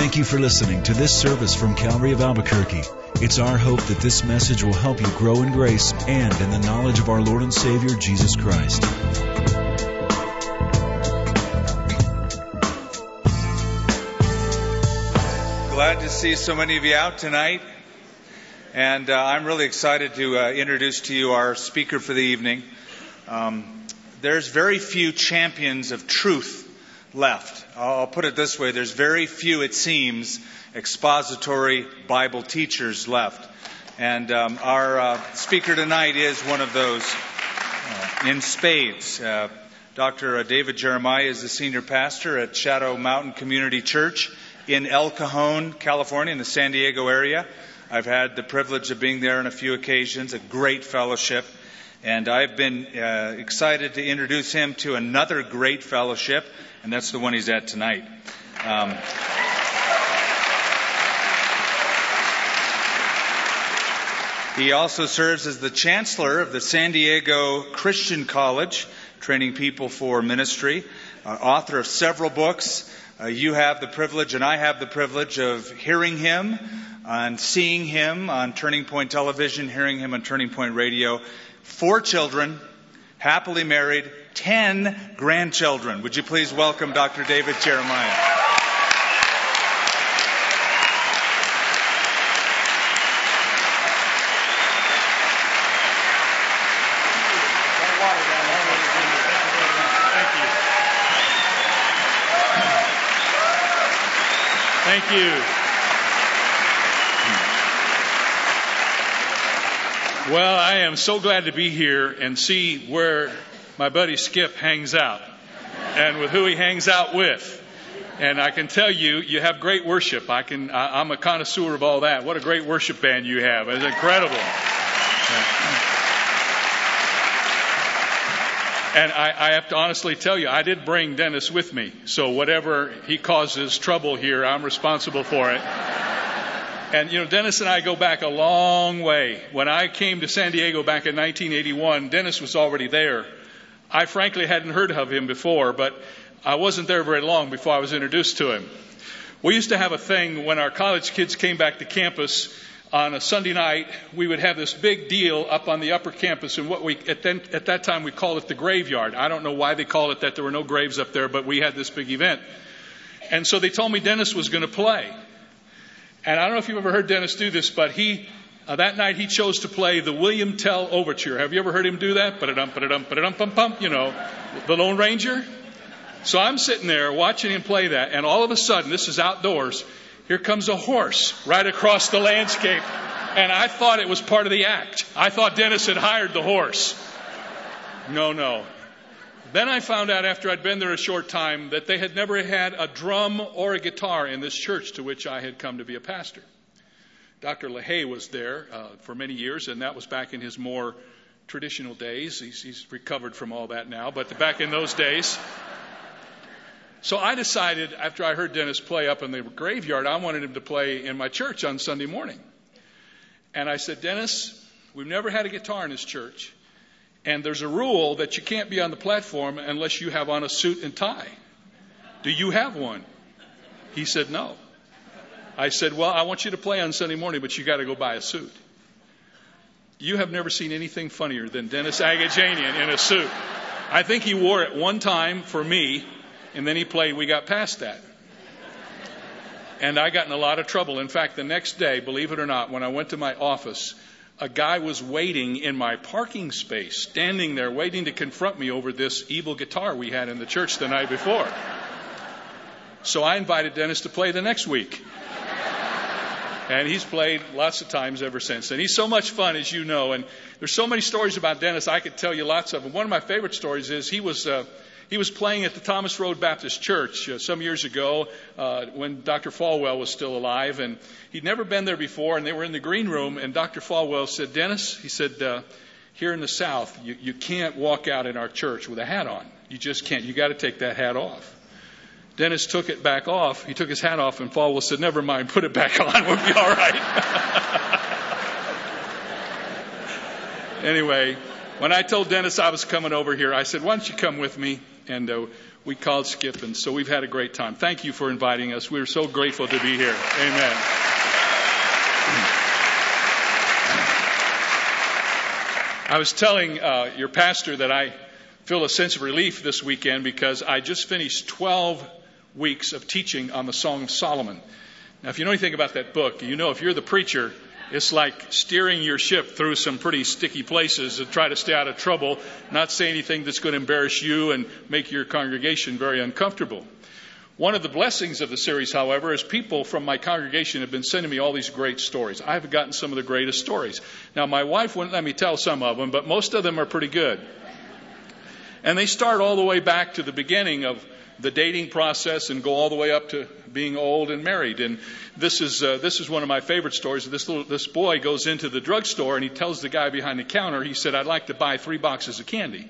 Thank you for listening to this service from Calvary of Albuquerque. It's our hope that this message will help you grow in grace and in the knowledge of our Lord and Savior, Jesus Christ. Glad to see so many of you out tonight. And uh, I'm really excited to uh, introduce to you our speaker for the evening. Um, there's very few champions of truth left. I'll put it this way there's very few, it seems, expository Bible teachers left. And um, our uh, speaker tonight is one of those uh, in spades. Uh, Dr. David Jeremiah is the senior pastor at Shadow Mountain Community Church in El Cajon, California, in the San Diego area. I've had the privilege of being there on a few occasions, a great fellowship. And I've been uh, excited to introduce him to another great fellowship, and that's the one he's at tonight. Um, he also serves as the chancellor of the San Diego Christian College, training people for ministry, uh, author of several books. Uh, you have the privilege, and I have the privilege of hearing him and seeing him on Turning Point Television, hearing him on Turning Point Radio four children, happily married, ten grandchildren. Would you please welcome Dr. David Jeremiah? Thank you. Well, I am so glad to be here and see where my buddy Skip hangs out and with who he hangs out with. And I can tell you, you have great worship. I can, I, am a connoisseur of all that. What a great worship band you have. It's incredible. And I, I have to honestly tell you, I did bring Dennis with me. So whatever he causes trouble here, I'm responsible for it. And, you know, Dennis and I go back a long way. When I came to San Diego back in 1981, Dennis was already there. I frankly hadn't heard of him before, but I wasn't there very long before I was introduced to him. We used to have a thing when our college kids came back to campus on a Sunday night, we would have this big deal up on the upper campus, and what we at, then, at that time we called it the graveyard. I don't know why they called it that. There were no graves up there, but we had this big event. And so they told me Dennis was going to play. And I don't know if you've ever heard Dennis do this, but he, uh, that night he chose to play the William Tell Overture. Have you ever heard him do that? Ba-da-dum, ba-da-dum, you know, the Lone Ranger. So I'm sitting there watching him play that, and all of a sudden, this is outdoors, here comes a horse right across the landscape. And I thought it was part of the act. I thought Dennis had hired the horse. No, no. Then I found out after I'd been there a short time that they had never had a drum or a guitar in this church to which I had come to be a pastor. Dr. LaHaye was there uh, for many years, and that was back in his more traditional days. He's, he's recovered from all that now, but back in those days. So I decided after I heard Dennis play up in the graveyard, I wanted him to play in my church on Sunday morning. And I said, Dennis, we've never had a guitar in this church. And there's a rule that you can't be on the platform unless you have on a suit and tie. Do you have one? He said, No. I said, Well, I want you to play on Sunday morning, but you got to go buy a suit. You have never seen anything funnier than Dennis Agajanian in a suit. I think he wore it one time for me, and then he played. We got past that. And I got in a lot of trouble. In fact, the next day, believe it or not, when I went to my office, a guy was waiting in my parking space, standing there waiting to confront me over this evil guitar we had in the church the night before. So I invited Dennis to play the next week. And he's played lots of times ever since. And he's so much fun, as you know. And there's so many stories about Dennis, I could tell you lots of them. One of my favorite stories is he was. Uh, he was playing at the Thomas Road Baptist Church uh, some years ago uh, when Dr. Falwell was still alive, and he'd never been there before. And they were in the green room, and Dr. Falwell said, "Dennis," he said, uh, "here in the South, you, you can't walk out in our church with a hat on. You just can't. You got to take that hat off." Dennis took it back off. He took his hat off, and Falwell said, "Never mind, put it back on. We'll be all right." anyway, when I told Dennis I was coming over here, I said, "Why don't you come with me?" and uh, we called Skip, and so we've had a great time. Thank you for inviting us. We're so grateful to be here. Amen. I was telling uh, your pastor that I feel a sense of relief this weekend because I just finished 12 weeks of teaching on the Song of Solomon. Now, if you know anything about that book, you know if you're the preacher, it's like steering your ship through some pretty sticky places to try to stay out of trouble, not say anything that's going to embarrass you and make your congregation very uncomfortable. One of the blessings of the series, however, is people from my congregation have been sending me all these great stories. I have gotten some of the greatest stories. Now, my wife wouldn't let me tell some of them, but most of them are pretty good. And they start all the way back to the beginning of the dating process and go all the way up to being old and married. And this is uh, this is one of my favorite stories. This little this boy goes into the drugstore and he tells the guy behind the counter. He said, "I'd like to buy three boxes of candy."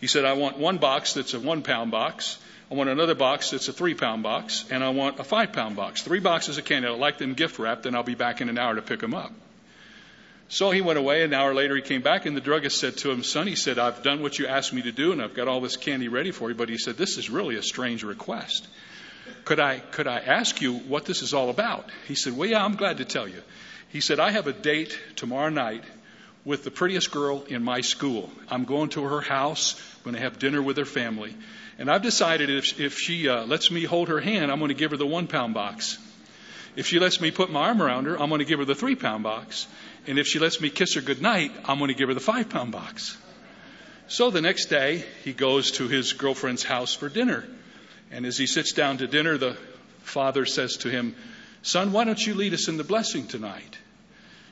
He said, "I want one box that's a one pound box." I want another box that's a three pound box, and I want a five pound box. Three boxes of candy. I'd like them gift wrapped, and I'll be back in an hour to pick them up. So he went away. An hour later, he came back, and the druggist said to him, Son, he said, I've done what you asked me to do, and I've got all this candy ready for you. But he said, This is really a strange request. Could I, could I ask you what this is all about? He said, Well, yeah, I'm glad to tell you. He said, I have a date tomorrow night with the prettiest girl in my school. I'm going to her house. I'm going to have dinner with her family. And I've decided if, if she uh, lets me hold her hand, I'm going to give her the one pound box. If she lets me put my arm around her, I'm going to give her the three pound box. And if she lets me kiss her goodnight, I'm going to give her the five pound box. So the next day, he goes to his girlfriend's house for dinner. And as he sits down to dinner, the father says to him, Son, why don't you lead us in the blessing tonight?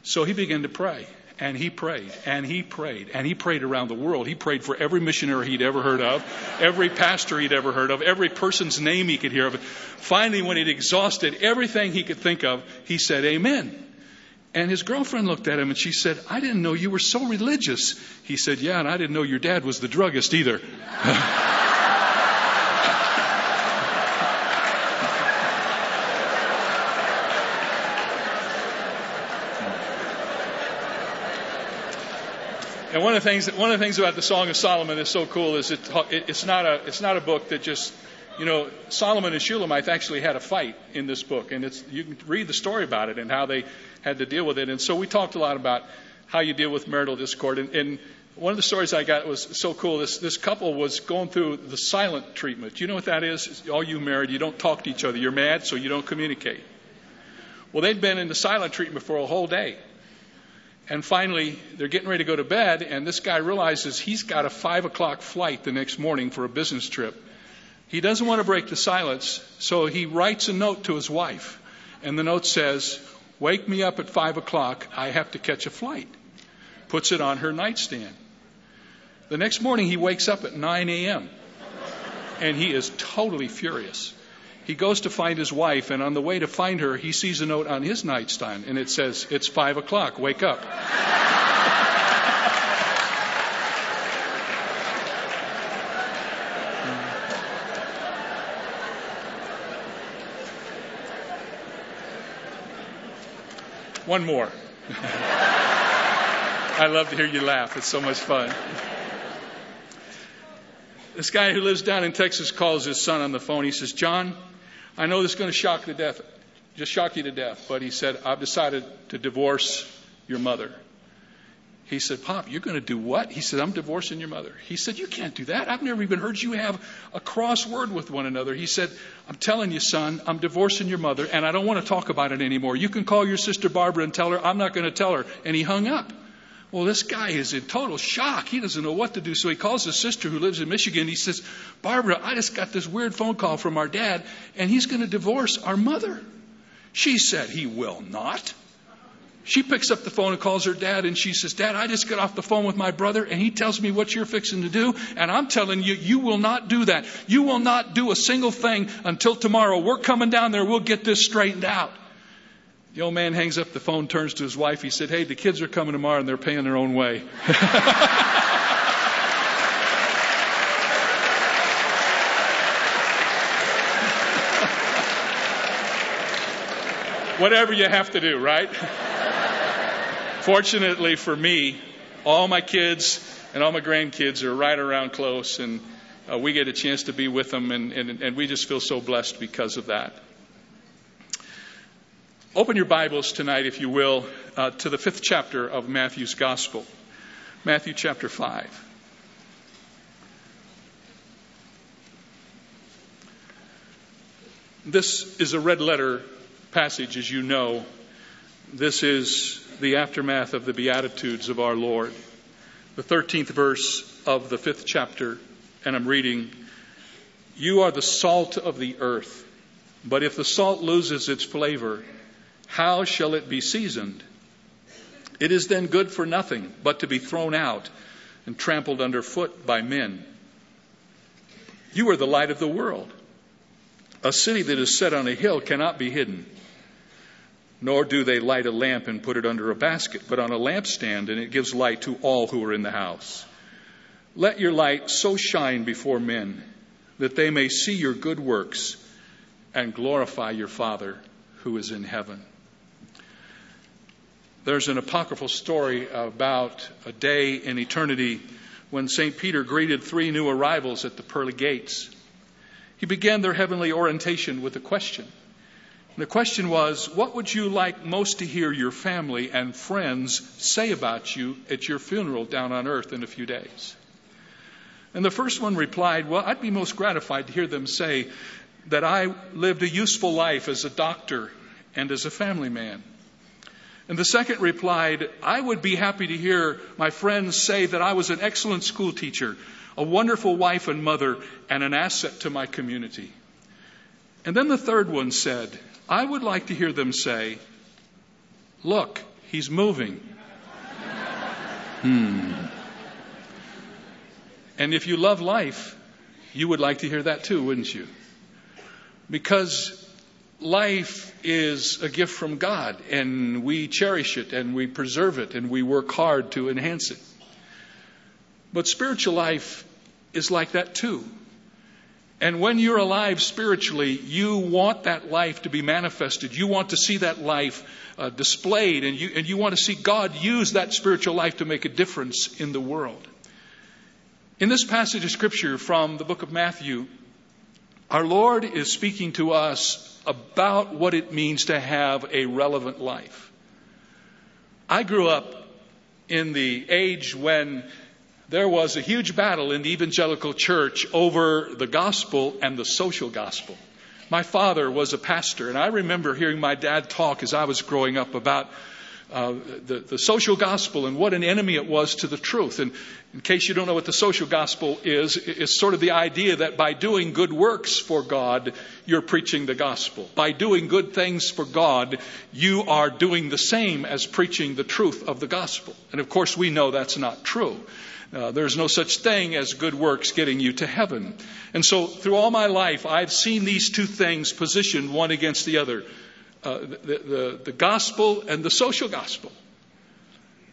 So he began to pray. And he prayed, and he prayed, and he prayed around the world. He prayed for every missionary he'd ever heard of, every pastor he'd ever heard of, every person's name he could hear of. Finally, when he'd exhausted everything he could think of, he said, Amen. And his girlfriend looked at him and she said, I didn't know you were so religious. He said, Yeah, and I didn't know your dad was the druggist either. And one of the things one of the things about the Song of Solomon is so cool is it, it's not a it's not a book that just you know Solomon and Shulamite actually had a fight in this book, and it's you can read the story about it and how they had to deal with it. And so we talked a lot about how you deal with marital discord. And, and one of the stories I got was so cool. This this couple was going through the silent treatment. You know what that is? All you married, you don't talk to each other. You're mad, so you don't communicate. Well, they'd been in the silent treatment for a whole day. And finally, they're getting ready to go to bed, and this guy realizes he's got a five o'clock flight the next morning for a business trip. He doesn't want to break the silence, so he writes a note to his wife. And the note says, Wake me up at five o'clock. I have to catch a flight. Puts it on her nightstand. The next morning, he wakes up at 9 a.m. and he is totally furious. He goes to find his wife, and on the way to find her, he sees a note on his nightstand, and it says, It's five o'clock, wake up. One more. I love to hear you laugh. It's so much fun. This guy who lives down in Texas calls his son on the phone. He says, John, I know this is going to shock to death, just shock you to death, but he said, I've decided to divorce your mother. He said, Pop, you're going to do what? He said, I'm divorcing your mother. He said, You can't do that. I've never even heard you have a crossword with one another. He said, I'm telling you, son, I'm divorcing your mother, and I don't want to talk about it anymore. You can call your sister Barbara and tell her, I'm not going to tell her. And he hung up. Well, this guy is in total shock. He doesn't know what to do. So he calls his sister who lives in Michigan. He says, Barbara, I just got this weird phone call from our dad, and he's going to divorce our mother. She said, He will not. She picks up the phone and calls her dad, and she says, Dad, I just got off the phone with my brother, and he tells me what you're fixing to do, and I'm telling you, you will not do that. You will not do a single thing until tomorrow. We're coming down there. We'll get this straightened out. The old man hangs up the phone, turns to his wife. He said, Hey, the kids are coming tomorrow and they're paying their own way. Whatever you have to do, right? Fortunately for me, all my kids and all my grandkids are right around close, and uh, we get a chance to be with them, and, and, and we just feel so blessed because of that. Open your Bibles tonight, if you will, uh, to the fifth chapter of Matthew's Gospel, Matthew chapter 5. This is a red letter passage, as you know. This is the aftermath of the Beatitudes of our Lord. The 13th verse of the fifth chapter, and I'm reading You are the salt of the earth, but if the salt loses its flavor, how shall it be seasoned? It is then good for nothing but to be thrown out and trampled underfoot by men. You are the light of the world. A city that is set on a hill cannot be hidden. Nor do they light a lamp and put it under a basket, but on a lampstand, and it gives light to all who are in the house. Let your light so shine before men that they may see your good works and glorify your Father who is in heaven. There's an apocryphal story about a day in eternity when St. Peter greeted three new arrivals at the pearly gates. He began their heavenly orientation with a question. The question was, What would you like most to hear your family and friends say about you at your funeral down on earth in a few days? And the first one replied, Well, I'd be most gratified to hear them say that I lived a useful life as a doctor and as a family man. And the second replied, I would be happy to hear my friends say that I was an excellent school teacher a wonderful wife and mother, and an asset to my community. And then the third one said, I would like to hear them say, Look, he's moving. hmm. And if you love life, you would like to hear that too, wouldn't you? Because life is a gift from God, and we cherish it, and we preserve it, and we work hard to enhance it. But spiritual life is like that too. And when you're alive spiritually, you want that life to be manifested. You want to see that life uh, displayed, and you, and you want to see God use that spiritual life to make a difference in the world. In this passage of Scripture from the book of Matthew, our Lord is speaking to us about what it means to have a relevant life. I grew up in the age when there was a huge battle in the evangelical church over the gospel and the social gospel. My father was a pastor, and I remember hearing my dad talk as I was growing up about uh, the, the social gospel and what an enemy it was to the truth. And in case you don't know what the social gospel is, it's sort of the idea that by doing good works for God, you're preaching the gospel. By doing good things for God, you are doing the same as preaching the truth of the gospel. And of course, we know that's not true. Uh, there's no such thing as good works getting you to heaven. And so, through all my life, I've seen these two things positioned one against the other uh, the, the, the gospel and the social gospel.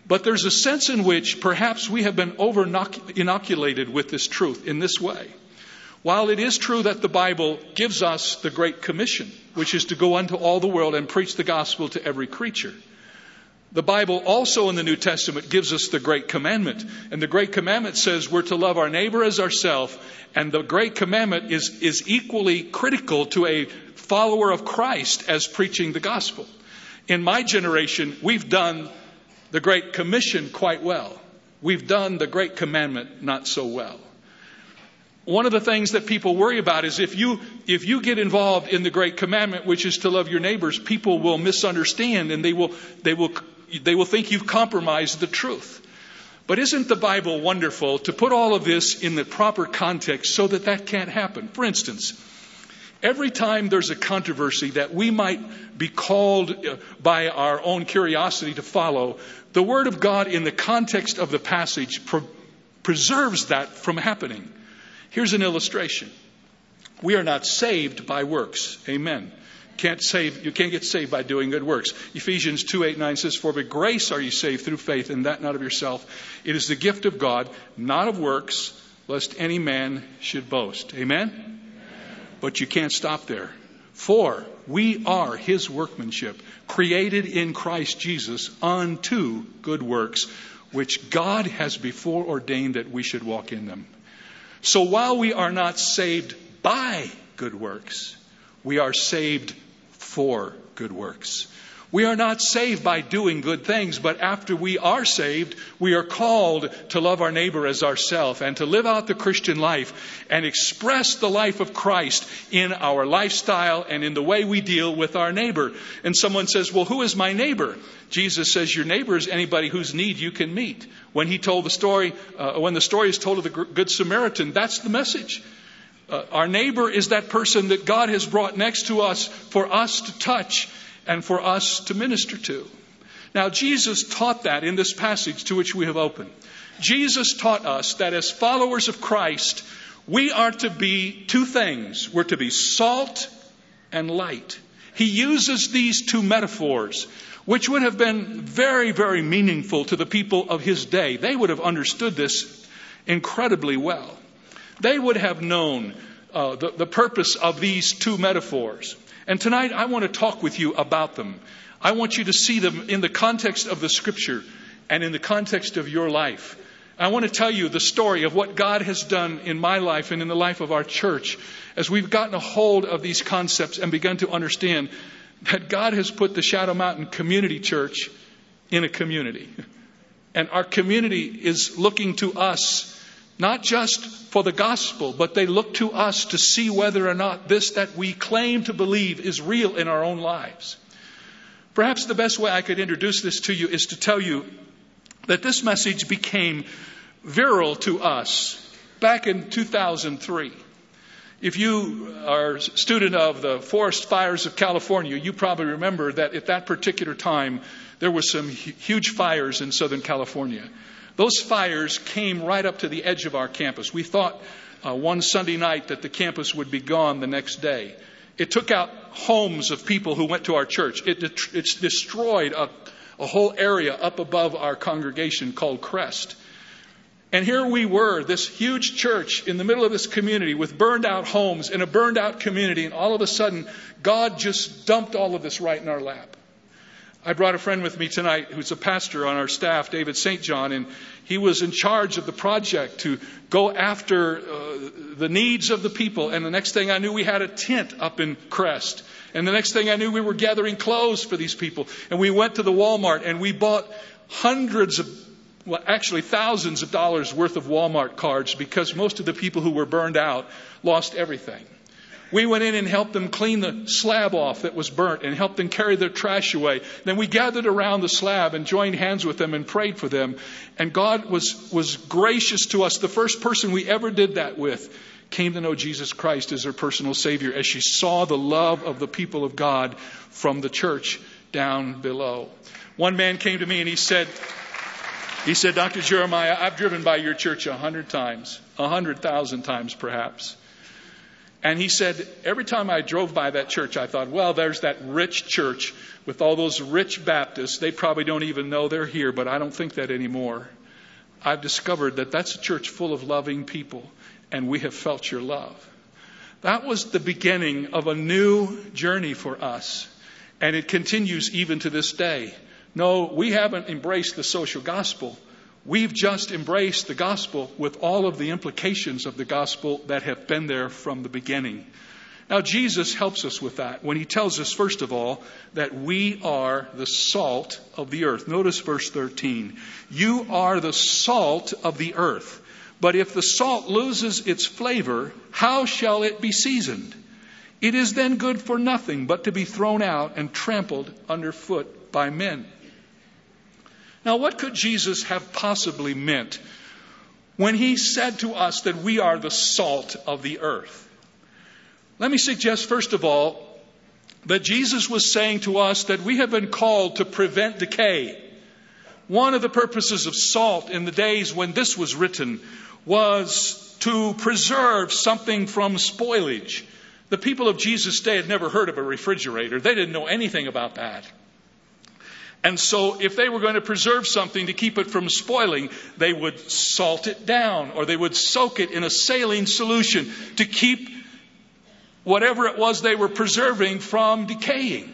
But there's a sense in which perhaps we have been over inoculated with this truth in this way. While it is true that the Bible gives us the Great Commission, which is to go unto all the world and preach the gospel to every creature, the Bible also in the New Testament gives us the Great Commandment. And the Great Commandment says we're to love our neighbor as ourselves. And the Great Commandment is, is equally critical to a follower of Christ as preaching the gospel. In my generation, we've done the Great Commission quite well. We've done the Great Commandment not so well. One of the things that people worry about is if you, if you get involved in the Great Commandment, which is to love your neighbors, people will misunderstand and they will, they will they will think you've compromised the truth. But isn't the Bible wonderful to put all of this in the proper context so that that can't happen? For instance, every time there's a controversy that we might be called uh, by our own curiosity to follow, the Word of God in the context of the passage preserves that from happening. Here's an illustration. We are not saved by works. Amen. Can't save, you can't get saved by doing good works. Ephesians 2 8 9 says, For by grace are you saved through faith, and that not of yourself. It is the gift of God, not of works, lest any man should boast. Amen? Amen. But you can't stop there. For we are his workmanship, created in Christ Jesus unto good works, which God has before ordained that we should walk in them. So while we are not saved by good works, we are saved for good works. We are not saved by doing good things, but after we are saved, we are called to love our neighbor as ourselves and to live out the Christian life and express the life of Christ in our lifestyle and in the way we deal with our neighbor. And someone says, Well, who is my neighbor? Jesus says, Your neighbor is anybody whose need you can meet. When he told the story, uh, when the story is told of the Good Samaritan, that's the message. Uh, our neighbor is that person that God has brought next to us for us to touch and for us to minister to. Now, Jesus taught that in this passage to which we have opened. Jesus taught us that as followers of Christ, we are to be two things. We're to be salt and light. He uses these two metaphors, which would have been very, very meaningful to the people of his day. They would have understood this incredibly well. They would have known uh, the, the purpose of these two metaphors. And tonight I want to talk with you about them. I want you to see them in the context of the scripture and in the context of your life. I want to tell you the story of what God has done in my life and in the life of our church as we've gotten a hold of these concepts and begun to understand that God has put the Shadow Mountain Community Church in a community. And our community is looking to us not just for the gospel, but they look to us to see whether or not this that we claim to believe is real in our own lives. Perhaps the best way I could introduce this to you is to tell you that this message became virile to us back in 2003. If you are a student of the forest fires of California, you probably remember that at that particular time there were some huge fires in Southern California. Those fires came right up to the edge of our campus. We thought uh, one Sunday night that the campus would be gone the next day. It took out homes of people who went to our church. It, it destroyed a, a whole area up above our congregation called Crest. And here we were, this huge church in the middle of this community with burned out homes in a burned out community, and all of a sudden, God just dumped all of this right in our lap. I brought a friend with me tonight who's a pastor on our staff, David St. John, and he was in charge of the project to go after uh, the needs of the people. And the next thing I knew, we had a tent up in Crest. And the next thing I knew, we were gathering clothes for these people. And we went to the Walmart and we bought hundreds of well, actually thousands of dollars worth of Walmart cards because most of the people who were burned out lost everything. We went in and helped them clean the slab off that was burnt and helped them carry their trash away. Then we gathered around the slab and joined hands with them and prayed for them. And God was, was gracious to us. The first person we ever did that with came to know Jesus Christ as her personal Savior as she saw the love of the people of God from the church down below. One man came to me and he said, he said, Dr. Jeremiah, I've driven by your church a hundred times, a hundred thousand times perhaps. And he said, every time I drove by that church, I thought, well, there's that rich church with all those rich Baptists. They probably don't even know they're here, but I don't think that anymore. I've discovered that that's a church full of loving people, and we have felt your love. That was the beginning of a new journey for us, and it continues even to this day. No, we haven't embraced the social gospel. We've just embraced the gospel with all of the implications of the gospel that have been there from the beginning. Now, Jesus helps us with that when he tells us, first of all, that we are the salt of the earth. Notice verse 13. You are the salt of the earth. But if the salt loses its flavor, how shall it be seasoned? It is then good for nothing but to be thrown out and trampled underfoot by men. Now, what could Jesus have possibly meant when he said to us that we are the salt of the earth? Let me suggest, first of all, that Jesus was saying to us that we have been called to prevent decay. One of the purposes of salt in the days when this was written was to preserve something from spoilage. The people of Jesus' day had never heard of a refrigerator. They didn't know anything about that. And so, if they were going to preserve something to keep it from spoiling, they would salt it down or they would soak it in a saline solution to keep whatever it was they were preserving from decaying.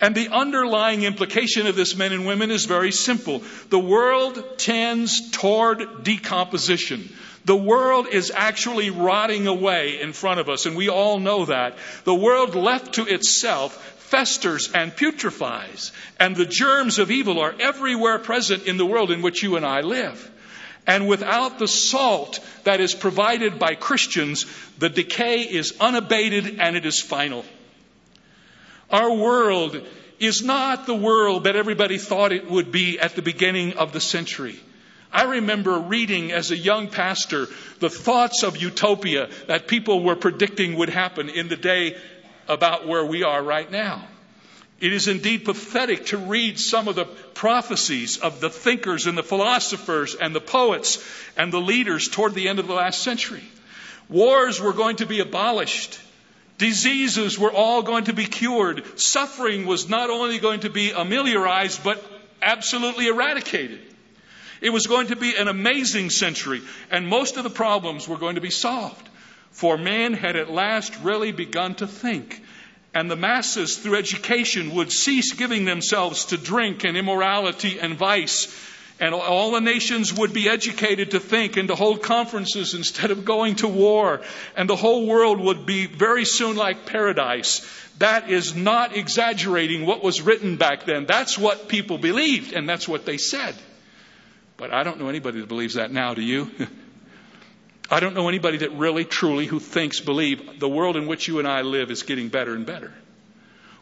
And the underlying implication of this, men and women, is very simple. The world tends toward decomposition. The world is actually rotting away in front of us, and we all know that. The world left to itself festers and putrefies, and the germs of evil are everywhere present in the world in which you and I live. And without the salt that is provided by Christians, the decay is unabated and it is final. Our world is not the world that everybody thought it would be at the beginning of the century. I remember reading as a young pastor the thoughts of utopia that people were predicting would happen in the day about where we are right now. It is indeed pathetic to read some of the prophecies of the thinkers and the philosophers and the poets and the leaders toward the end of the last century. Wars were going to be abolished. Diseases were all going to be cured. Suffering was not only going to be ameliorized, but absolutely eradicated. It was going to be an amazing century, and most of the problems were going to be solved. For man had at last really begun to think, and the masses, through education, would cease giving themselves to drink and immorality and vice and all the nations would be educated to think and to hold conferences instead of going to war. And the whole world would be very soon like paradise. That is not exaggerating what was written back then. That's what people believed, and that's what they said. But I don't know anybody that believes that now, do you? I don't know anybody that really, truly, who thinks, believe the world in which you and I live is getting better and better.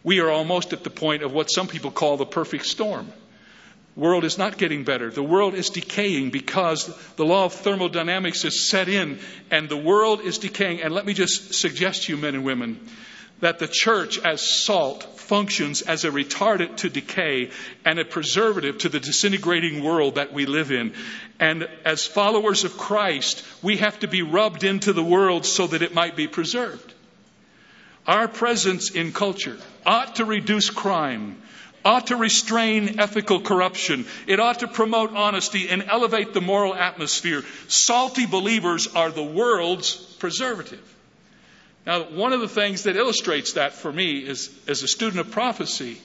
We are almost at the point of what some people call the perfect storm world is not getting better. The world is decaying because the law of thermodynamics is set in and the world is decaying. And let me just suggest to you, men and women, that the church as salt functions as a retardant to decay and a preservative to the disintegrating world that we live in. And as followers of Christ, we have to be rubbed into the world so that it might be preserved. Our presence in culture ought to reduce crime, ought to restrain ethical corruption. It ought to promote honesty and elevate the moral atmosphere. Salty believers are the world's preservative. Now, one of the things that illustrates that for me is as a student of prophecy,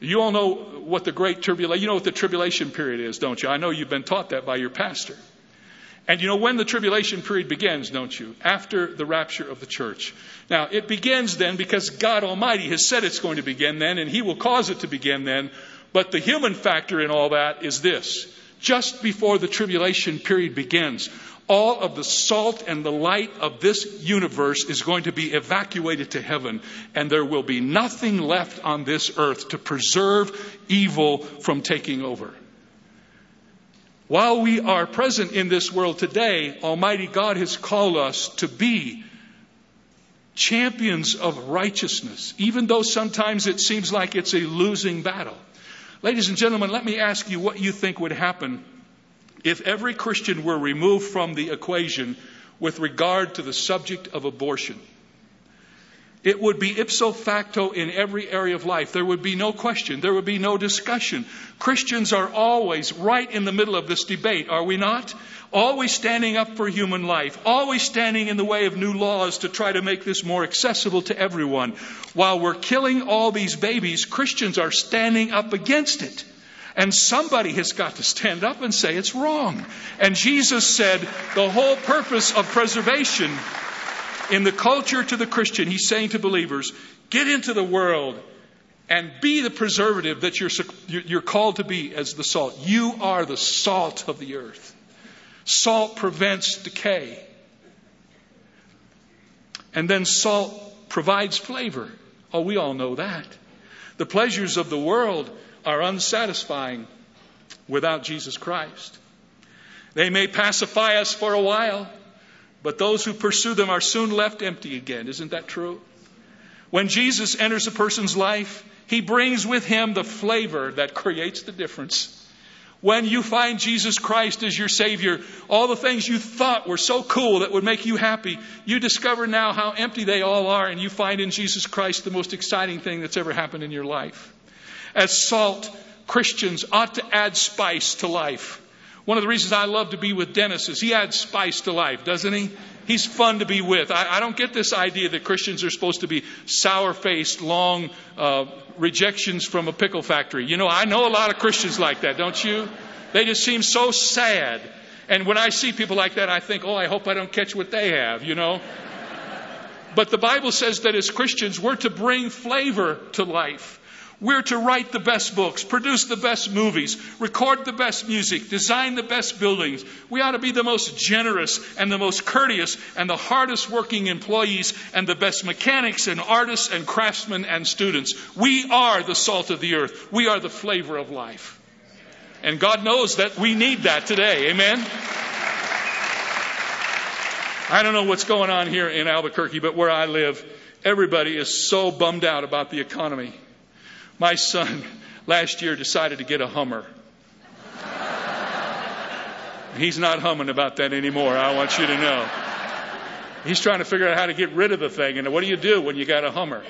you all know what the great tribulation, you know what the tribulation period is, don't you? I know you've been taught that by your pastor. And you know when the tribulation period begins, don't you? After the rapture of the church. Now, it begins then because God Almighty has said it's going to begin then, and He will cause it to begin then. But the human factor in all that is this. Just before the tribulation period begins, all of the salt and the light of this universe is going to be evacuated to heaven, and there will be nothing left on this earth to preserve evil from taking over. While we are present in this world today, Almighty God has called us to be champions of righteousness, even though sometimes it seems like it's a losing battle. Ladies and gentlemen, let me ask you what you think would happen if every Christian were removed from the equation with regard to the subject of abortion. It would be ipso facto in every area of life. There would be no question. There would be no discussion. Christians are always right in the middle of this debate, are we not? Always standing up for human life, always standing in the way of new laws to try to make this more accessible to everyone. While we're killing all these babies, Christians are standing up against it. And somebody has got to stand up and say it's wrong. And Jesus said the whole purpose of preservation in the culture to the Christian, he's saying to believers, get into the world and be the preservative that you're, you're called to be as the salt. You are the salt of the earth. Salt prevents decay. And then salt provides flavor. Oh, we all know that. The pleasures of the world are unsatisfying without Jesus Christ. They may pacify us for a while, but those who pursue them are soon left empty again. Isn't that true? When Jesus enters a person's life, he brings with him the flavor that creates the difference. When you find Jesus Christ as your Savior, all the things you thought were so cool that would make you happy, you discover now how empty they all are, and you find in Jesus Christ the most exciting thing that's ever happened in your life. As salt, Christians ought to add spice to life. One of the reasons I love to be with Dennis is he adds spice to life, doesn't he? He's fun to be with. I, I don't get this idea that Christians are supposed to be sour faced, long uh, rejections from a pickle factory. You know, I know a lot of Christians like that, don't you? They just seem so sad. And when I see people like that, I think, oh, I hope I don't catch what they have, you know? But the Bible says that as Christians, we're to bring flavor to life. We're to write the best books, produce the best movies, record the best music, design the best buildings. We ought to be the most generous and the most courteous and the hardest working employees and the best mechanics and artists and craftsmen and students. We are the salt of the earth. We are the flavor of life. And God knows that we need that today. Amen? I don't know what's going on here in Albuquerque, but where I live, everybody is so bummed out about the economy. My son last year decided to get a Hummer. He's not humming about that anymore, I want you to know. He's trying to figure out how to get rid of the thing. And what do you do when you got a Hummer?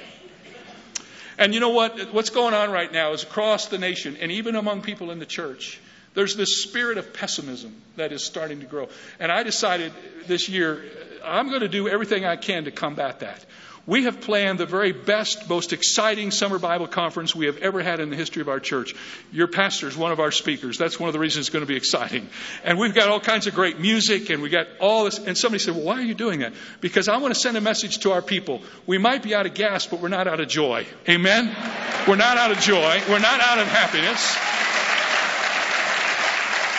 And you know what? What's going on right now is across the nation and even among people in the church, there's this spirit of pessimism that is starting to grow. And I decided this year, I'm going to do everything I can to combat that. We have planned the very best, most exciting summer Bible conference we have ever had in the history of our church. Your pastor is one of our speakers. That's one of the reasons it's going to be exciting. And we've got all kinds of great music and we got all this. And somebody said, well, why are you doing that? Because I want to send a message to our people. We might be out of gas, but we're not out of joy. Amen? We're not out of joy. We're not out of happiness.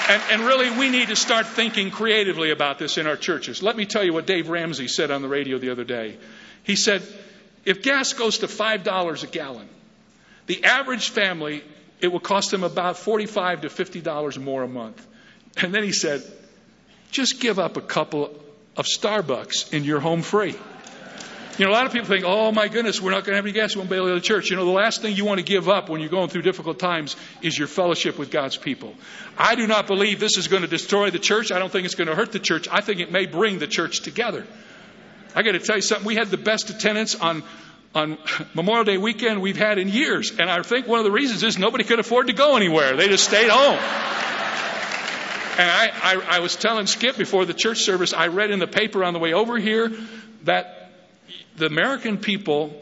And, and, really, we need to start thinking creatively about this in our churches. Let me tell you what Dave Ramsey said on the radio the other day. He said, if gas goes to $5 a gallon, the average family, it will cost them about $45 to $50 more a month. And then he said, just give up a couple of Starbucks and you're home free. You know, a lot of people think, oh my goodness, we're not going to have any gas, we won't be able to go to church. You know, the last thing you want to give up when you're going through difficult times is your fellowship with God's people. I do not believe this is going to destroy the church. I don't think it's going to hurt the church. I think it may bring the church together. I got to tell you something. We had the best attendance on on Memorial Day weekend we've had in years, and I think one of the reasons is nobody could afford to go anywhere. They just stayed home. And I, I, I was telling Skip before the church service, I read in the paper on the way over here that the American people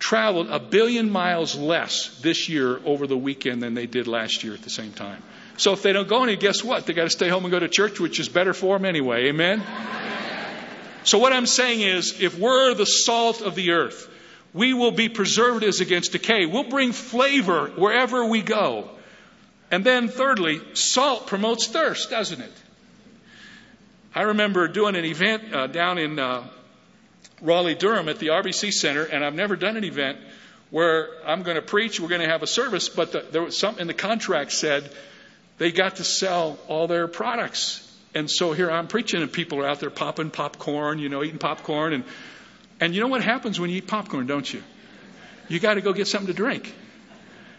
traveled a billion miles less this year over the weekend than they did last year at the same time. So if they don't go any, guess what? They got to stay home and go to church, which is better for them anyway. Amen. So, what I'm saying is, if we're the salt of the earth, we will be preservatives against decay. We'll bring flavor wherever we go. And then, thirdly, salt promotes thirst, doesn't it? I remember doing an event uh, down in uh, Raleigh, Durham at the RBC Center, and I've never done an event where I'm going to preach, we're going to have a service, but the, there was something in the contract said they got to sell all their products. And so here I'm preaching, and people are out there popping popcorn, you know, eating popcorn. And, and you know what happens when you eat popcorn, don't you? You got to go get something to drink.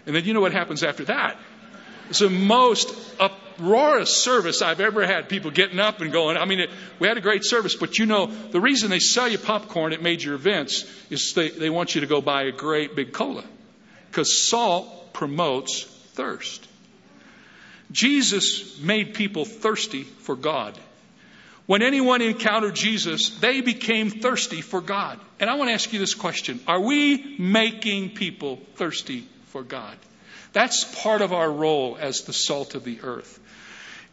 And then you know what happens after that. It's the most uproarious service I've ever had. People getting up and going. I mean, it, we had a great service, but you know, the reason they sell you popcorn at major events is they, they want you to go buy a great big cola. Because salt promotes thirst. Jesus made people thirsty for God. When anyone encountered Jesus, they became thirsty for God. And I want to ask you this question Are we making people thirsty for God? That's part of our role as the salt of the earth.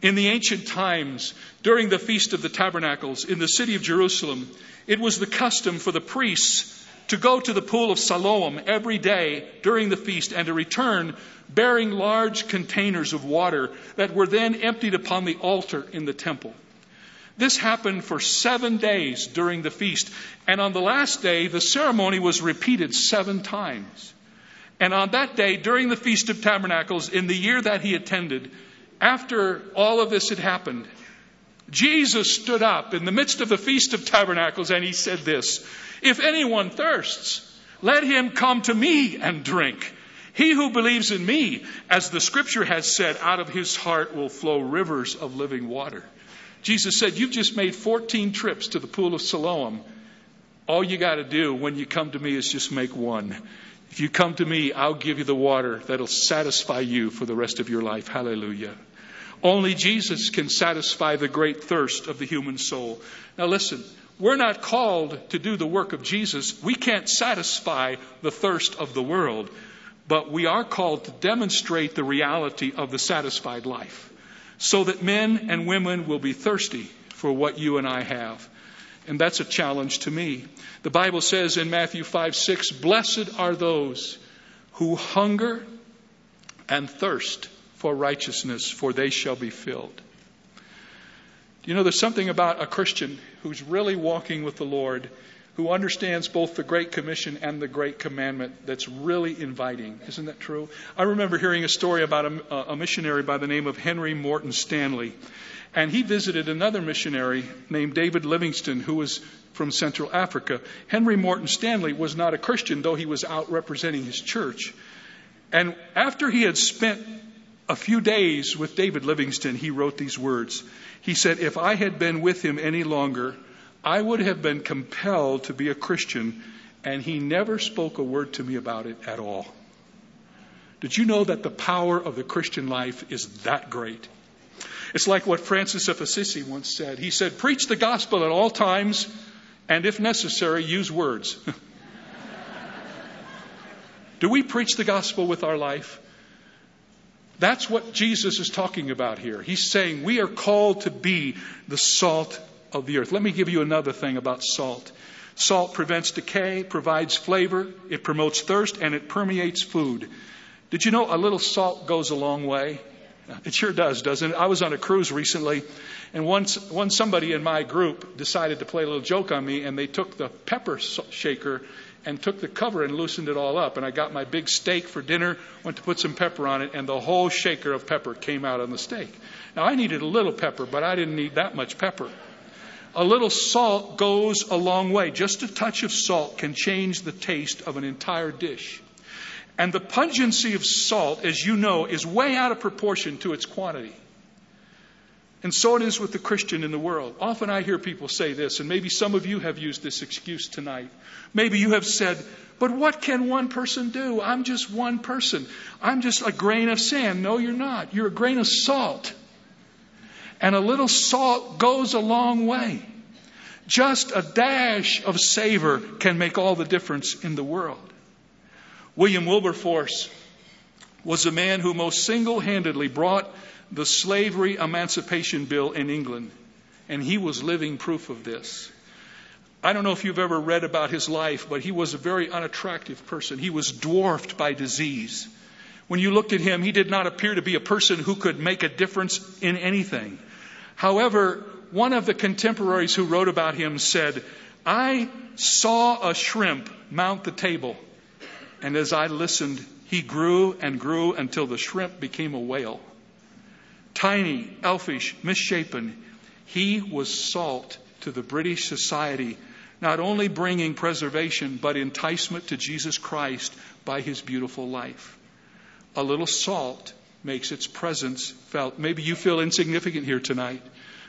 In the ancient times, during the Feast of the Tabernacles in the city of Jerusalem, it was the custom for the priests to go to the pool of Siloam every day during the feast and to return bearing large containers of water that were then emptied upon the altar in the temple. This happened for seven days during the feast, and on the last day, the ceremony was repeated seven times. And on that day, during the Feast of Tabernacles, in the year that he attended, after all of this had happened, Jesus stood up in the midst of the Feast of Tabernacles and he said this If anyone thirsts, let him come to me and drink. He who believes in me, as the scripture has said, out of his heart will flow rivers of living water. Jesus said, You've just made 14 trips to the pool of Siloam. All you got to do when you come to me is just make one. If you come to me, I'll give you the water that'll satisfy you for the rest of your life. Hallelujah. Only Jesus can satisfy the great thirst of the human soul. Now listen, we're not called to do the work of Jesus. We can't satisfy the thirst of the world, but we are called to demonstrate the reality of the satisfied life so that men and women will be thirsty for what you and I have. And that's a challenge to me. The Bible says in Matthew 5 6, Blessed are those who hunger and thirst for righteousness, for they shall be filled. You know, there's something about a Christian who's really walking with the Lord, who understands both the Great Commission and the Great Commandment that's really inviting. Isn't that true? I remember hearing a story about a, a missionary by the name of Henry Morton Stanley. And he visited another missionary named David Livingstone, who was from Central Africa. Henry Morton Stanley was not a Christian, though he was out representing his church. And after he had spent a few days with David Livingstone, he wrote these words. He said, If I had been with him any longer, I would have been compelled to be a Christian, and he never spoke a word to me about it at all. Did you know that the power of the Christian life is that great? It's like what Francis of Assisi once said. He said, Preach the gospel at all times, and if necessary, use words. Do we preach the gospel with our life? That's what Jesus is talking about here. He's saying we are called to be the salt of the earth. Let me give you another thing about salt. Salt prevents decay, provides flavor, it promotes thirst, and it permeates food. Did you know a little salt goes a long way? It sure does, doesn't it? I was on a cruise recently, and once, once somebody in my group decided to play a little joke on me, and they took the pepper shaker and took the cover and loosened it all up. And I got my big steak for dinner, went to put some pepper on it, and the whole shaker of pepper came out on the steak. Now, I needed a little pepper, but I didn't need that much pepper. A little salt goes a long way. Just a touch of salt can change the taste of an entire dish. And the pungency of salt, as you know, is way out of proportion to its quantity. And so it is with the Christian in the world. Often I hear people say this, and maybe some of you have used this excuse tonight. Maybe you have said, but what can one person do? I'm just one person. I'm just a grain of sand. No, you're not. You're a grain of salt. And a little salt goes a long way. Just a dash of savor can make all the difference in the world. William Wilberforce was a man who most single handedly brought the slavery emancipation bill in England, and he was living proof of this. I don't know if you've ever read about his life, but he was a very unattractive person. He was dwarfed by disease. When you looked at him, he did not appear to be a person who could make a difference in anything. However, one of the contemporaries who wrote about him said, I saw a shrimp mount the table, and as I listened, he grew and grew until the shrimp became a whale tiny, elfish, misshapen. He was salt to the British society, not only bringing preservation, but enticement to Jesus Christ by his beautiful life. A little salt makes its presence felt. Maybe you feel insignificant here tonight.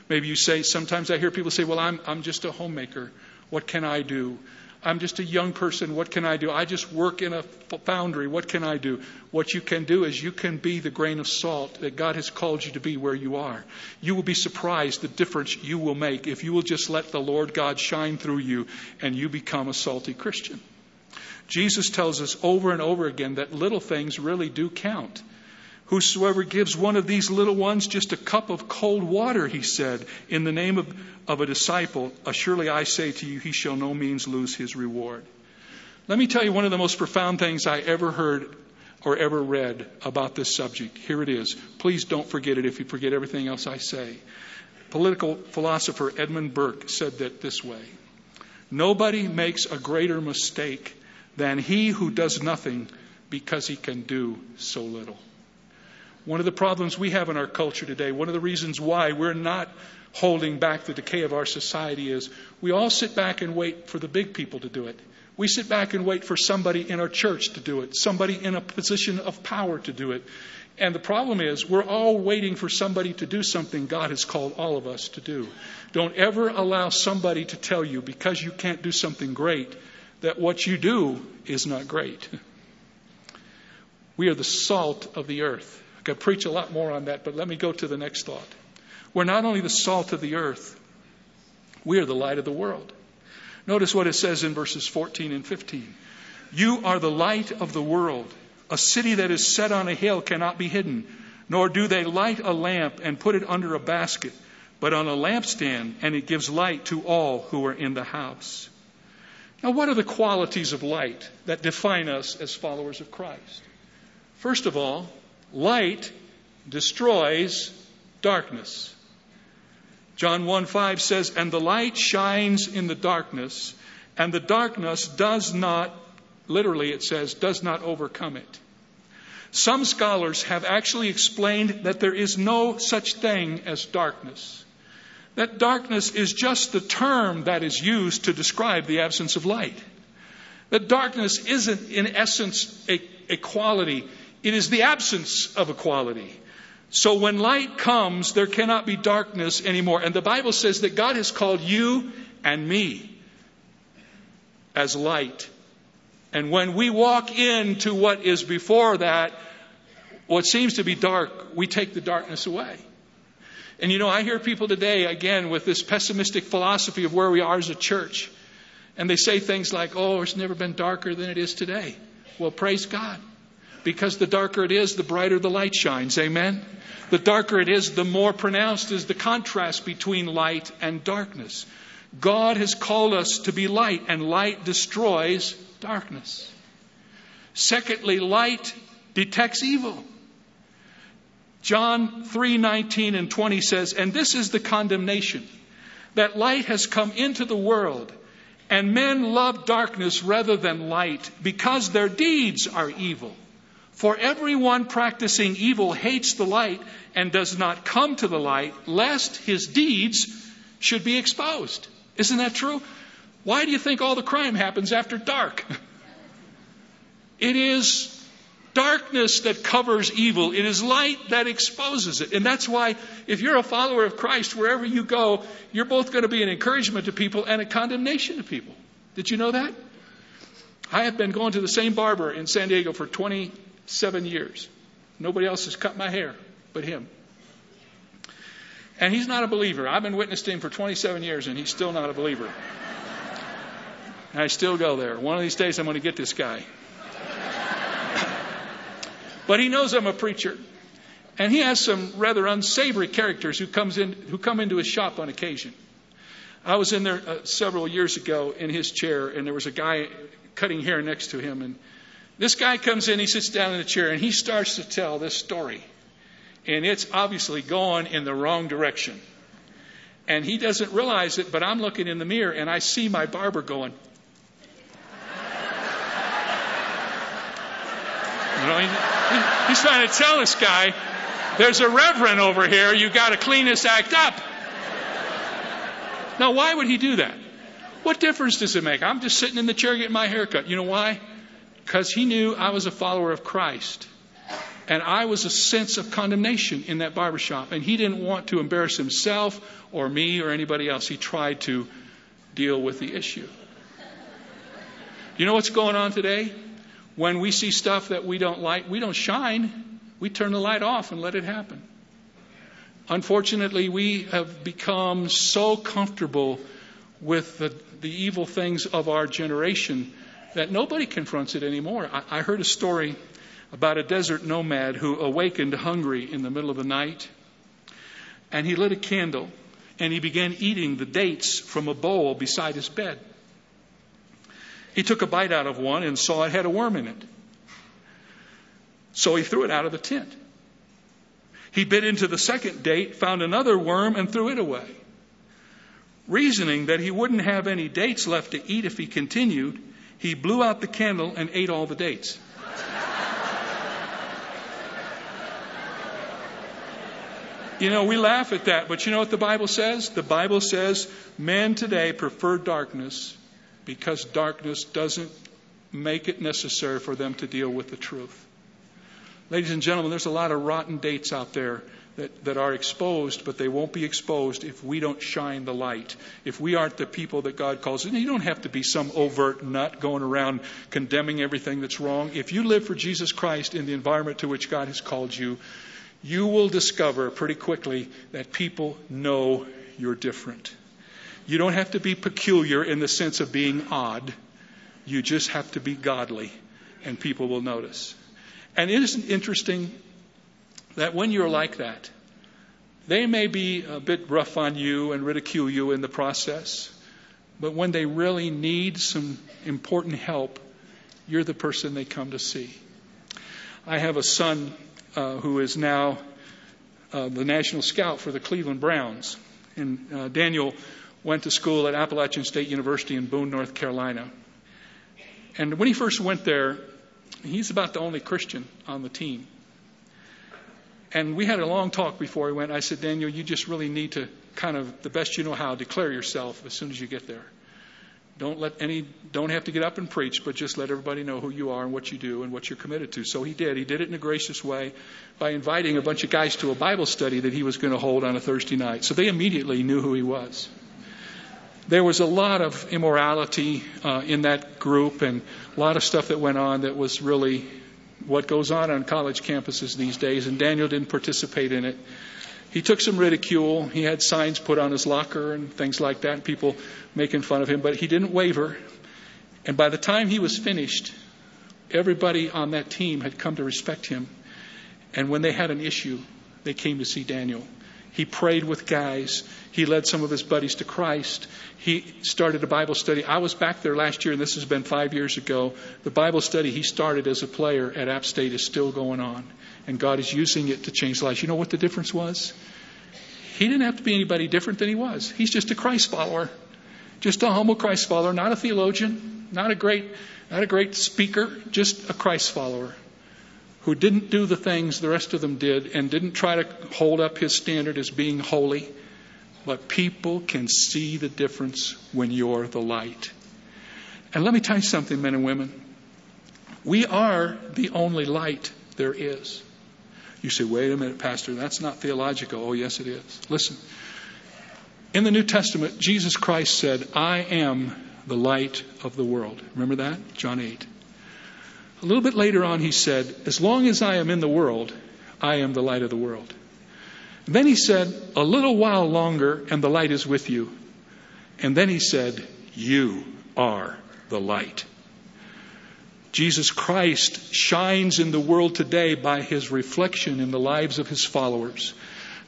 Maybe you say, sometimes I hear people say, well, I'm, I'm just a homemaker. What can I do? I'm just a young person. What can I do? I just work in a foundry. What can I do? What you can do is you can be the grain of salt that God has called you to be where you are. You will be surprised the difference you will make if you will just let the Lord God shine through you and you become a salty Christian. Jesus tells us over and over again that little things really do count. Whosoever gives one of these little ones just a cup of cold water, he said, in the name of, of a disciple, surely I say to you, he shall no means lose his reward. Let me tell you one of the most profound things I ever heard or ever read about this subject. Here it is. Please don't forget it if you forget everything else I say. Political philosopher Edmund Burke said that this way Nobody makes a greater mistake than he who does nothing because he can do so little. One of the problems we have in our culture today, one of the reasons why we're not holding back the decay of our society is we all sit back and wait for the big people to do it. We sit back and wait for somebody in our church to do it, somebody in a position of power to do it. And the problem is, we're all waiting for somebody to do something God has called all of us to do. Don't ever allow somebody to tell you, because you can't do something great, that what you do is not great. We are the salt of the earth. I could preach a lot more on that, but let me go to the next thought. We're not only the salt of the earth, we are the light of the world. Notice what it says in verses 14 and 15. You are the light of the world. A city that is set on a hill cannot be hidden, nor do they light a lamp and put it under a basket, but on a lampstand, and it gives light to all who are in the house. Now, what are the qualities of light that define us as followers of Christ? First of all, light destroys darkness. John 1 5 says, And the light shines in the darkness, and the darkness does not, literally it says, does not overcome it. Some scholars have actually explained that there is no such thing as darkness. That darkness is just the term that is used to describe the absence of light. That darkness isn't, in essence, a, a quality, it is the absence of equality. So when light comes, there cannot be darkness anymore. And the Bible says that God has called you and me as light. And when we walk into what is before that, what seems to be dark, we take the darkness away. And you know, I hear people today, again, with this pessimistic philosophy of where we are as a church. And they say things like, oh, it's never been darker than it is today. Well, praise God. Because the darker it is, the brighter the light shines. Amen? The darker it is, the more pronounced is the contrast between light and darkness. God has called us to be light, and light destroys darkness. Secondly, light detects evil. John 3:19 and 20 says, "And this is the condemnation that light has come into the world, and men love darkness rather than light because their deeds are evil." For everyone practicing evil hates the light and does not come to the light, lest his deeds should be exposed. Isn't that true? Why do you think all the crime happens after dark? It is darkness that covers evil. It is light that exposes it. And that's why, if you're a follower of Christ, wherever you go, you're both going to be an encouragement to people and a condemnation to people. Did you know that? I have been going to the same barber in San Diego for 20 seven years. Nobody else has cut my hair but him. And he's not a believer. I've been witnessing him for 27 years, and he's still not a believer. I still go there. One of these days, I'm going to get this guy. but he knows I'm a preacher. And he has some rather unsavory characters who, comes in, who come into his shop on occasion. I was in there uh, several years ago in his chair, and there was a guy cutting hair next to him, and this guy comes in, he sits down in the chair, and he starts to tell this story. And it's obviously going in the wrong direction. And he doesn't realize it, but I'm looking in the mirror and I see my barber going. You know, he, he's trying to tell this guy, there's a reverend over here, you got to clean this act up. Now, why would he do that? What difference does it make? I'm just sitting in the chair getting my hair cut. You know why? Because he knew I was a follower of Christ. And I was a sense of condemnation in that barbershop. And he didn't want to embarrass himself or me or anybody else. He tried to deal with the issue. You know what's going on today? When we see stuff that we don't like, we don't shine. We turn the light off and let it happen. Unfortunately, we have become so comfortable with the, the evil things of our generation that nobody confronts it anymore. I, I heard a story about a desert nomad who awakened hungry in the middle of the night, and he lit a candle and he began eating the dates from a bowl beside his bed. He took a bite out of one and saw it had a worm in it. So he threw it out of the tent. He bit into the second date, found another worm, and threw it away. Reasoning that he wouldn't have any dates left to eat if he continued, he blew out the candle and ate all the dates. You know, we laugh at that, but you know what the Bible says? The Bible says men today prefer darkness because darkness doesn't make it necessary for them to deal with the truth. Ladies and gentlemen, there's a lot of rotten dates out there that, that are exposed, but they won't be exposed if we don't shine the light. If we aren't the people that God calls. And you don't have to be some overt nut going around condemning everything that's wrong. If you live for Jesus Christ in the environment to which God has called you, you will discover pretty quickly that people know you're different. You don't have to be peculiar in the sense of being odd. You just have to be godly, and people will notice. And it isn't interesting that when you're like that, they may be a bit rough on you and ridicule you in the process, but when they really need some important help, you're the person they come to see. I have a son uh, who is now uh, the national scout for the Cleveland Browns, and uh, Daniel went to school at Appalachian State University in Boone, North Carolina. And when he first went there, he's about the only Christian on the team. And we had a long talk before he went. I said, Daniel, you just really need to kind of, the best you know how, declare yourself as soon as you get there. Don't let any, don't have to get up and preach, but just let everybody know who you are and what you do and what you're committed to. So he did. He did it in a gracious way by inviting a bunch of guys to a Bible study that he was going to hold on a Thursday night. So they immediately knew who he was. There was a lot of immorality uh, in that group and a lot of stuff that went on that was really what goes on on college campuses these days, and Daniel didn't participate in it. He took some ridicule. He had signs put on his locker and things like that, people making fun of him, but he didn't waver. And by the time he was finished, everybody on that team had come to respect him. And when they had an issue, they came to see Daniel. He prayed with guys. He led some of his buddies to Christ. He started a Bible study. I was back there last year, and this has been five years ago. The Bible study he started as a player at App State is still going on, and God is using it to change lives. You know what the difference was? He didn't have to be anybody different than he was. He's just a Christ follower, just a humble Christ follower, not a theologian, not a great, not a great speaker, just a Christ follower who didn't do the things the rest of them did and didn't try to hold up his standard as being holy. But people can see the difference when you're the light. And let me tell you something, men and women. We are the only light there is. You say, wait a minute, Pastor, that's not theological. Oh, yes, it is. Listen. In the New Testament, Jesus Christ said, I am the light of the world. Remember that? John 8. A little bit later on, he said, As long as I am in the world, I am the light of the world. And then he said, A little while longer, and the light is with you. And then he said, You are the light. Jesus Christ shines in the world today by his reflection in the lives of his followers.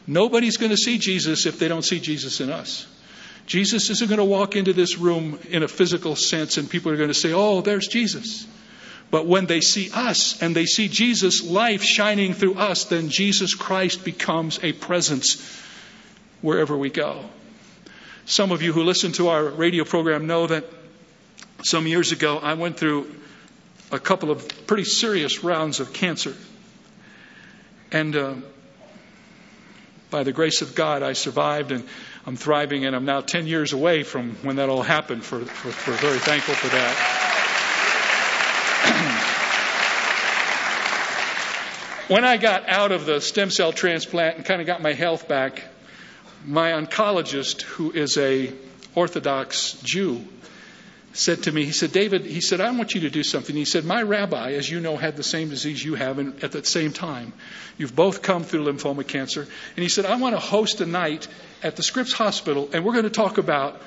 Nobody's going to see Jesus if they don't see Jesus in us. Jesus isn't going to walk into this room in a physical sense and people are going to say, Oh, there's Jesus. But when they see us and they see Jesus' life shining through us, then Jesus Christ becomes a presence wherever we go. Some of you who listen to our radio program know that some years ago I went through a couple of pretty serious rounds of cancer. And uh, by the grace of God, I survived and I'm thriving, and I'm now 10 years away from when that all happened. For, for, for very thankful for that. When I got out of the stem cell transplant and kind of got my health back, my oncologist, who is a Orthodox Jew, said to me, he said, David, he said, I want you to do something. He said, my rabbi, as you know, had the same disease you have and at the same time. You've both come through lymphoma cancer. And he said, I want to host a night at the Scripps Hospital and we're going to talk about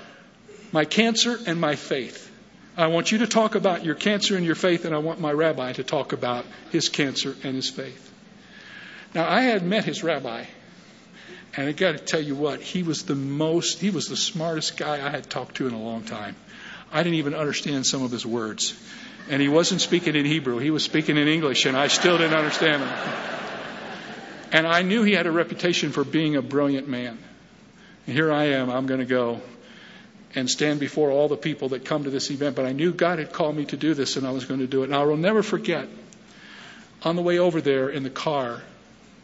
my cancer and my faith. I want you to talk about your cancer and your faith, and I want my rabbi to talk about his cancer and his faith. Now, I had met his rabbi, and I got to tell you what, he was the most, he was the smartest guy I had talked to in a long time. I didn't even understand some of his words. And he wasn't speaking in Hebrew, he was speaking in English, and I still didn't understand him. And I knew he had a reputation for being a brilliant man. And here I am, I'm going to go and stand before all the people that come to this event. But I knew God had called me to do this and I was going to do it. And I will never forget, on the way over there in the car,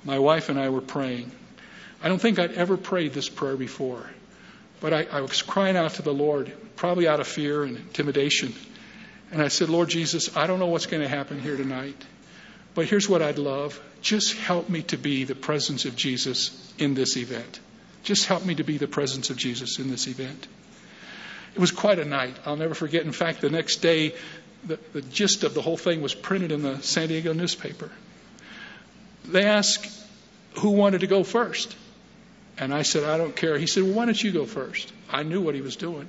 my wife and I were praying. I don't think I'd ever prayed this prayer before. But I, I was crying out to the Lord, probably out of fear and intimidation. And I said, Lord Jesus, I don't know what's going to happen here tonight. But here's what I'd love just help me to be the presence of Jesus in this event. Just help me to be the presence of Jesus in this event. It was quite a night. I'll never forget. In fact, the next day, the, the gist of the whole thing was printed in the San Diego newspaper. They asked who wanted to go first. And I said, I don't care. He said, Well, why don't you go first? I knew what he was doing.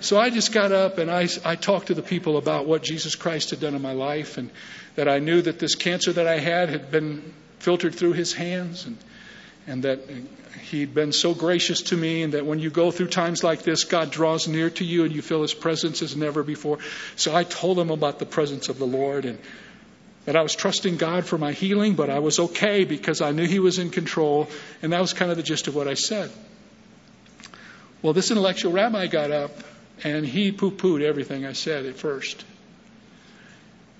So I just got up and I, I talked to the people about what Jesus Christ had done in my life and that I knew that this cancer that I had had been filtered through his hands and, and that he'd been so gracious to me and that when you go through times like this, God draws near to you and you feel his presence as never before. So I told them about the presence of the Lord and that I was trusting God for my healing, but I was okay because I knew he was in control. And that was kind of the gist of what I said. Well, this intellectual rabbi got up and he poo pooed everything I said at first.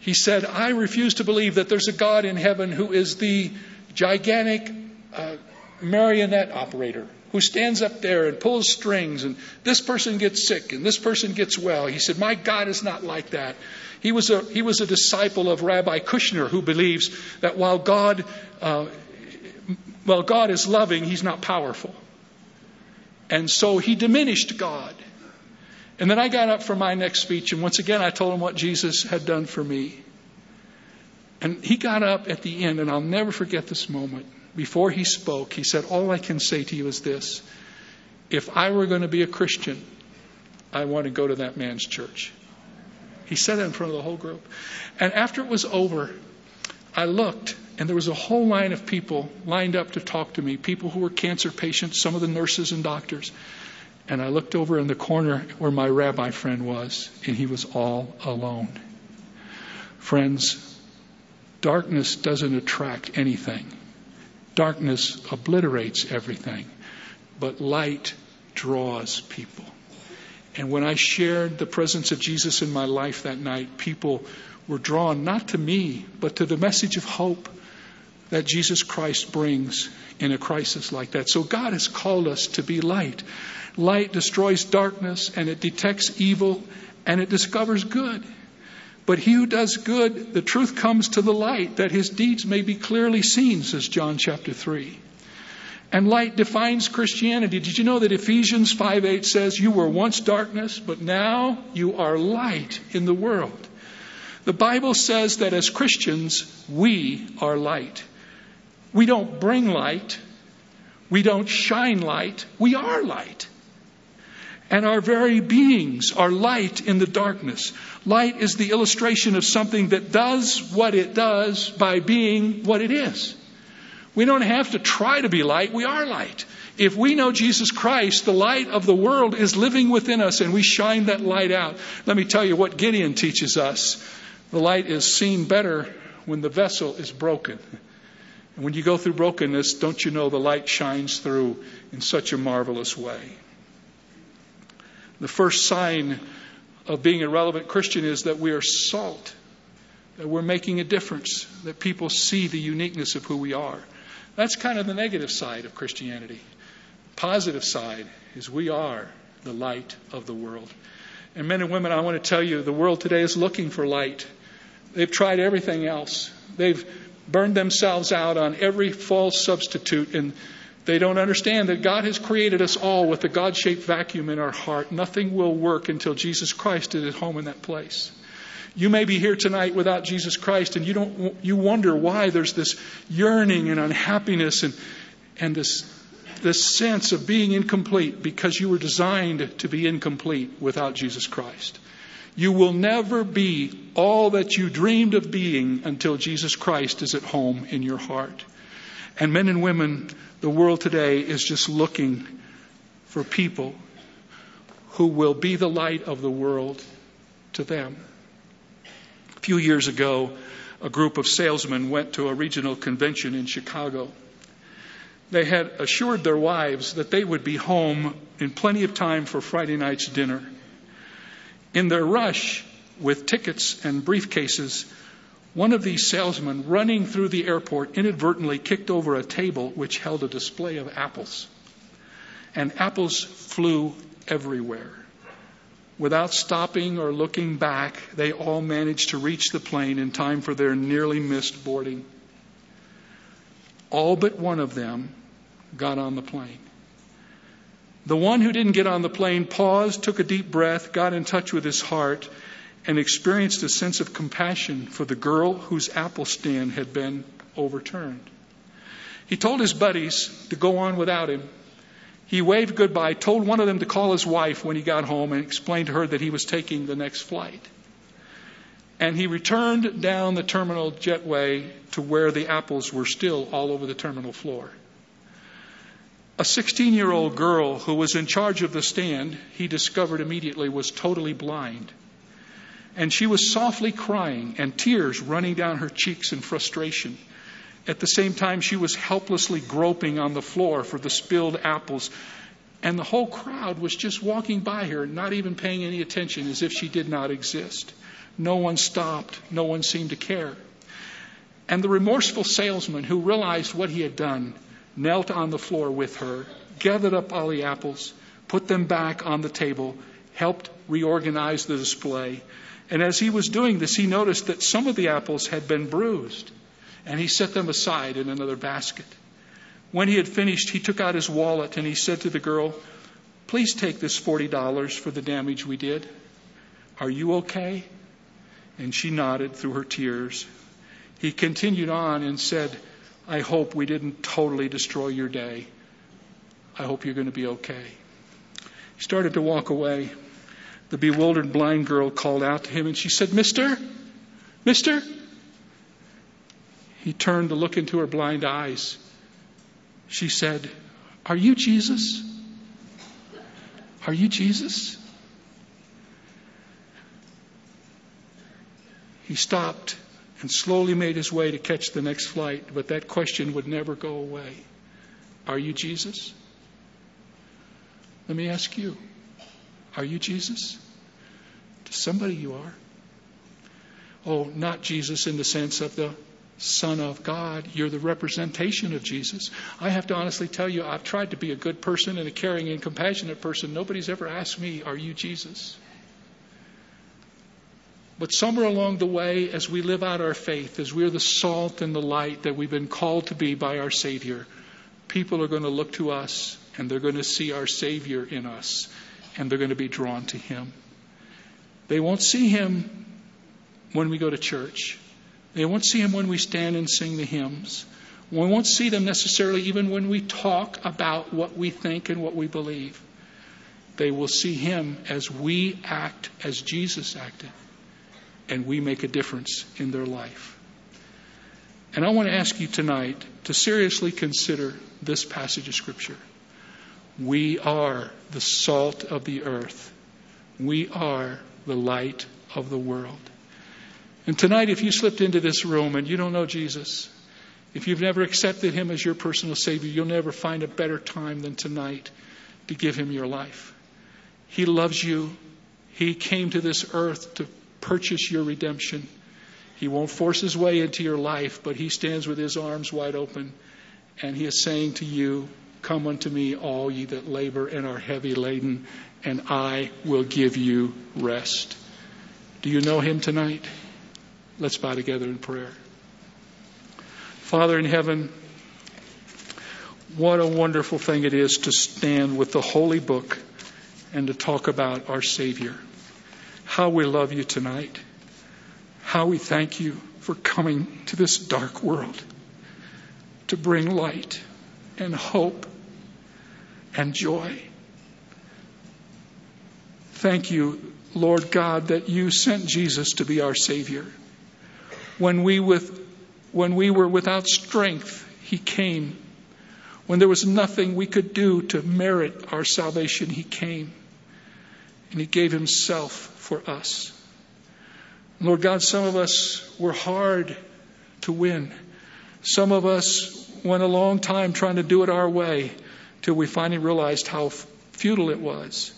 He said, I refuse to believe that there's a God in heaven who is the gigantic uh, marionette operator who stands up there and pulls strings, and this person gets sick and this person gets well. He said, My God is not like that. He was a, he was a disciple of Rabbi Kushner who believes that while God, uh, while God is loving, he's not powerful. And so he diminished God. And then I got up for my next speech, and once again I told him what Jesus had done for me. And he got up at the end, and I'll never forget this moment. Before he spoke, he said, All I can say to you is this if I were going to be a Christian, I want to go to that man's church. He said that in front of the whole group. And after it was over, I looked, and there was a whole line of people lined up to talk to me people who were cancer patients, some of the nurses and doctors. And I looked over in the corner where my rabbi friend was, and he was all alone. Friends, darkness doesn't attract anything, darkness obliterates everything, but light draws people. And when I shared the presence of Jesus in my life that night, people were drawn not to me, but to the message of hope that Jesus Christ brings in a crisis like that. So God has called us to be light. Light destroys darkness and it detects evil and it discovers good. But he who does good, the truth comes to the light that his deeds may be clearly seen, says John chapter 3. And light defines Christianity. Did you know that Ephesians 5 8 says, You were once darkness, but now you are light in the world? The Bible says that as Christians, we are light. We don't bring light, we don't shine light, we are light. And our very beings are light in the darkness. Light is the illustration of something that does what it does by being what it is. We don't have to try to be light, we are light. If we know Jesus Christ, the light of the world is living within us and we shine that light out. Let me tell you what Gideon teaches us. The light is seen better when the vessel is broken. And when you go through brokenness, don't you know the light shines through in such a marvelous way? The first sign of being a relevant Christian is that we are salt, that we're making a difference, that people see the uniqueness of who we are. That's kind of the negative side of Christianity. Positive side is we are the light of the world. And men and women, I want to tell you, the world today is looking for light. They've tried everything else. They've burned themselves out on every false substitute and they don't understand that God has created us all with a God shaped vacuum in our heart. Nothing will work until Jesus Christ is at home in that place. You may be here tonight without Jesus Christ and you don't, you wonder why there's this yearning and unhappiness and, and this, this sense of being incomplete because you were designed to be incomplete without Jesus Christ. You will never be all that you dreamed of being until Jesus Christ is at home in your heart. And men and women, the world today is just looking for people who will be the light of the world to them. A few years ago, a group of salesmen went to a regional convention in Chicago. They had assured their wives that they would be home in plenty of time for Friday night's dinner. In their rush with tickets and briefcases, one of these salesmen running through the airport inadvertently kicked over a table which held a display of apples. And apples flew everywhere. Without stopping or looking back, they all managed to reach the plane in time for their nearly missed boarding. All but one of them got on the plane. The one who didn't get on the plane paused, took a deep breath, got in touch with his heart, and experienced a sense of compassion for the girl whose apple stand had been overturned. He told his buddies to go on without him. He waved goodbye, told one of them to call his wife when he got home, and explained to her that he was taking the next flight. And he returned down the terminal jetway to where the apples were still all over the terminal floor. A 16 year old girl who was in charge of the stand, he discovered immediately was totally blind. And she was softly crying and tears running down her cheeks in frustration. At the same time, she was helplessly groping on the floor for the spilled apples. And the whole crowd was just walking by her, not even paying any attention, as if she did not exist. No one stopped. No one seemed to care. And the remorseful salesman, who realized what he had done, knelt on the floor with her, gathered up all the apples, put them back on the table, helped reorganize the display. And as he was doing this, he noticed that some of the apples had been bruised, and he set them aside in another basket. When he had finished, he took out his wallet and he said to the girl, Please take this $40 for the damage we did. Are you okay? And she nodded through her tears. He continued on and said, I hope we didn't totally destroy your day. I hope you're going to be okay. He started to walk away. The bewildered blind girl called out to him and she said, Mister, Mister. He turned to look into her blind eyes. She said, Are you Jesus? Are you Jesus? He stopped and slowly made his way to catch the next flight, but that question would never go away. Are you Jesus? Let me ask you Are you Jesus? To somebody you are. Oh, not Jesus in the sense of the Son of God. You're the representation of Jesus. I have to honestly tell you, I've tried to be a good person and a caring and compassionate person. Nobody's ever asked me, Are you Jesus? But somewhere along the way, as we live out our faith, as we're the salt and the light that we've been called to be by our Savior, people are going to look to us and they're going to see our Savior in us and they're going to be drawn to Him. They won't see Him when we go to church. They won't see Him when we stand and sing the hymns. We won't see them necessarily even when we talk about what we think and what we believe. They will see Him as we act as Jesus acted and we make a difference in their life. And I want to ask you tonight to seriously consider this passage of Scripture. We are the salt of the earth. We are the light of the world. And tonight, if you slipped into this room and you don't know Jesus, if you've never accepted Him as your personal Savior, you'll never find a better time than tonight to give Him your life. He loves you. He came to this earth to purchase your redemption. He won't force his way into your life, but he stands with his arms wide open and he is saying to you, Come unto me, all ye that labor and are heavy laden, and I will give you rest. Do you know him tonight? Let's bow together in prayer. Father in heaven, what a wonderful thing it is to stand with the holy book and to talk about our Savior. How we love you tonight. How we thank you for coming to this dark world to bring light and hope and joy. Thank you, Lord God, that you sent Jesus to be our Savior. When we, with, when we were without strength, He came. When there was nothing we could do to merit our salvation, He came. And He gave Himself for us. Lord God, some of us were hard to win. Some of us went a long time trying to do it our way till we finally realized how futile it was.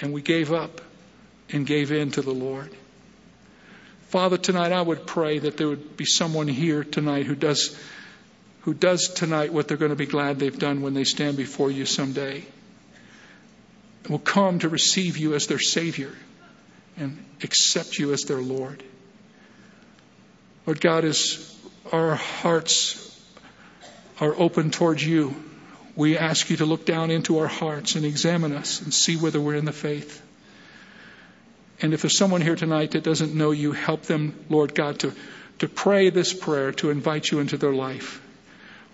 And we gave up and gave in to the Lord. Father, tonight I would pray that there would be someone here tonight who does who does tonight what they're going to be glad they've done when they stand before you someday. will come to receive you as their Savior and accept you as their Lord. Lord God, as our hearts are open towards you, we ask you to look down into our hearts and examine us and see whether we're in the faith. And if there's someone here tonight that doesn't know you, help them, Lord God, to, to pray this prayer to invite you into their life.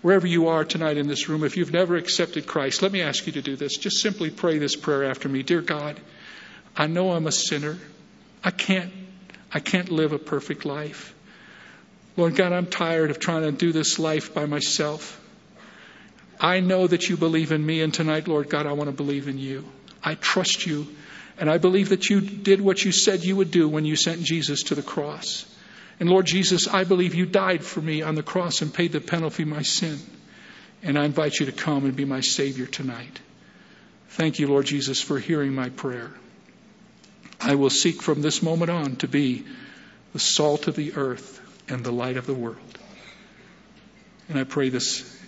Wherever you are tonight in this room, if you've never accepted Christ, let me ask you to do this. Just simply pray this prayer after me. Dear God, I know I'm a sinner. I can't, I can't live a perfect life. Lord God, I'm tired of trying to do this life by myself. I know that you believe in me, and tonight, Lord God, I want to believe in you. I trust you, and I believe that you did what you said you would do when you sent Jesus to the cross. And Lord Jesus, I believe you died for me on the cross and paid the penalty of my sin. And I invite you to come and be my Savior tonight. Thank you, Lord Jesus, for hearing my prayer. I will seek from this moment on to be the salt of the earth and the light of the world. And I pray this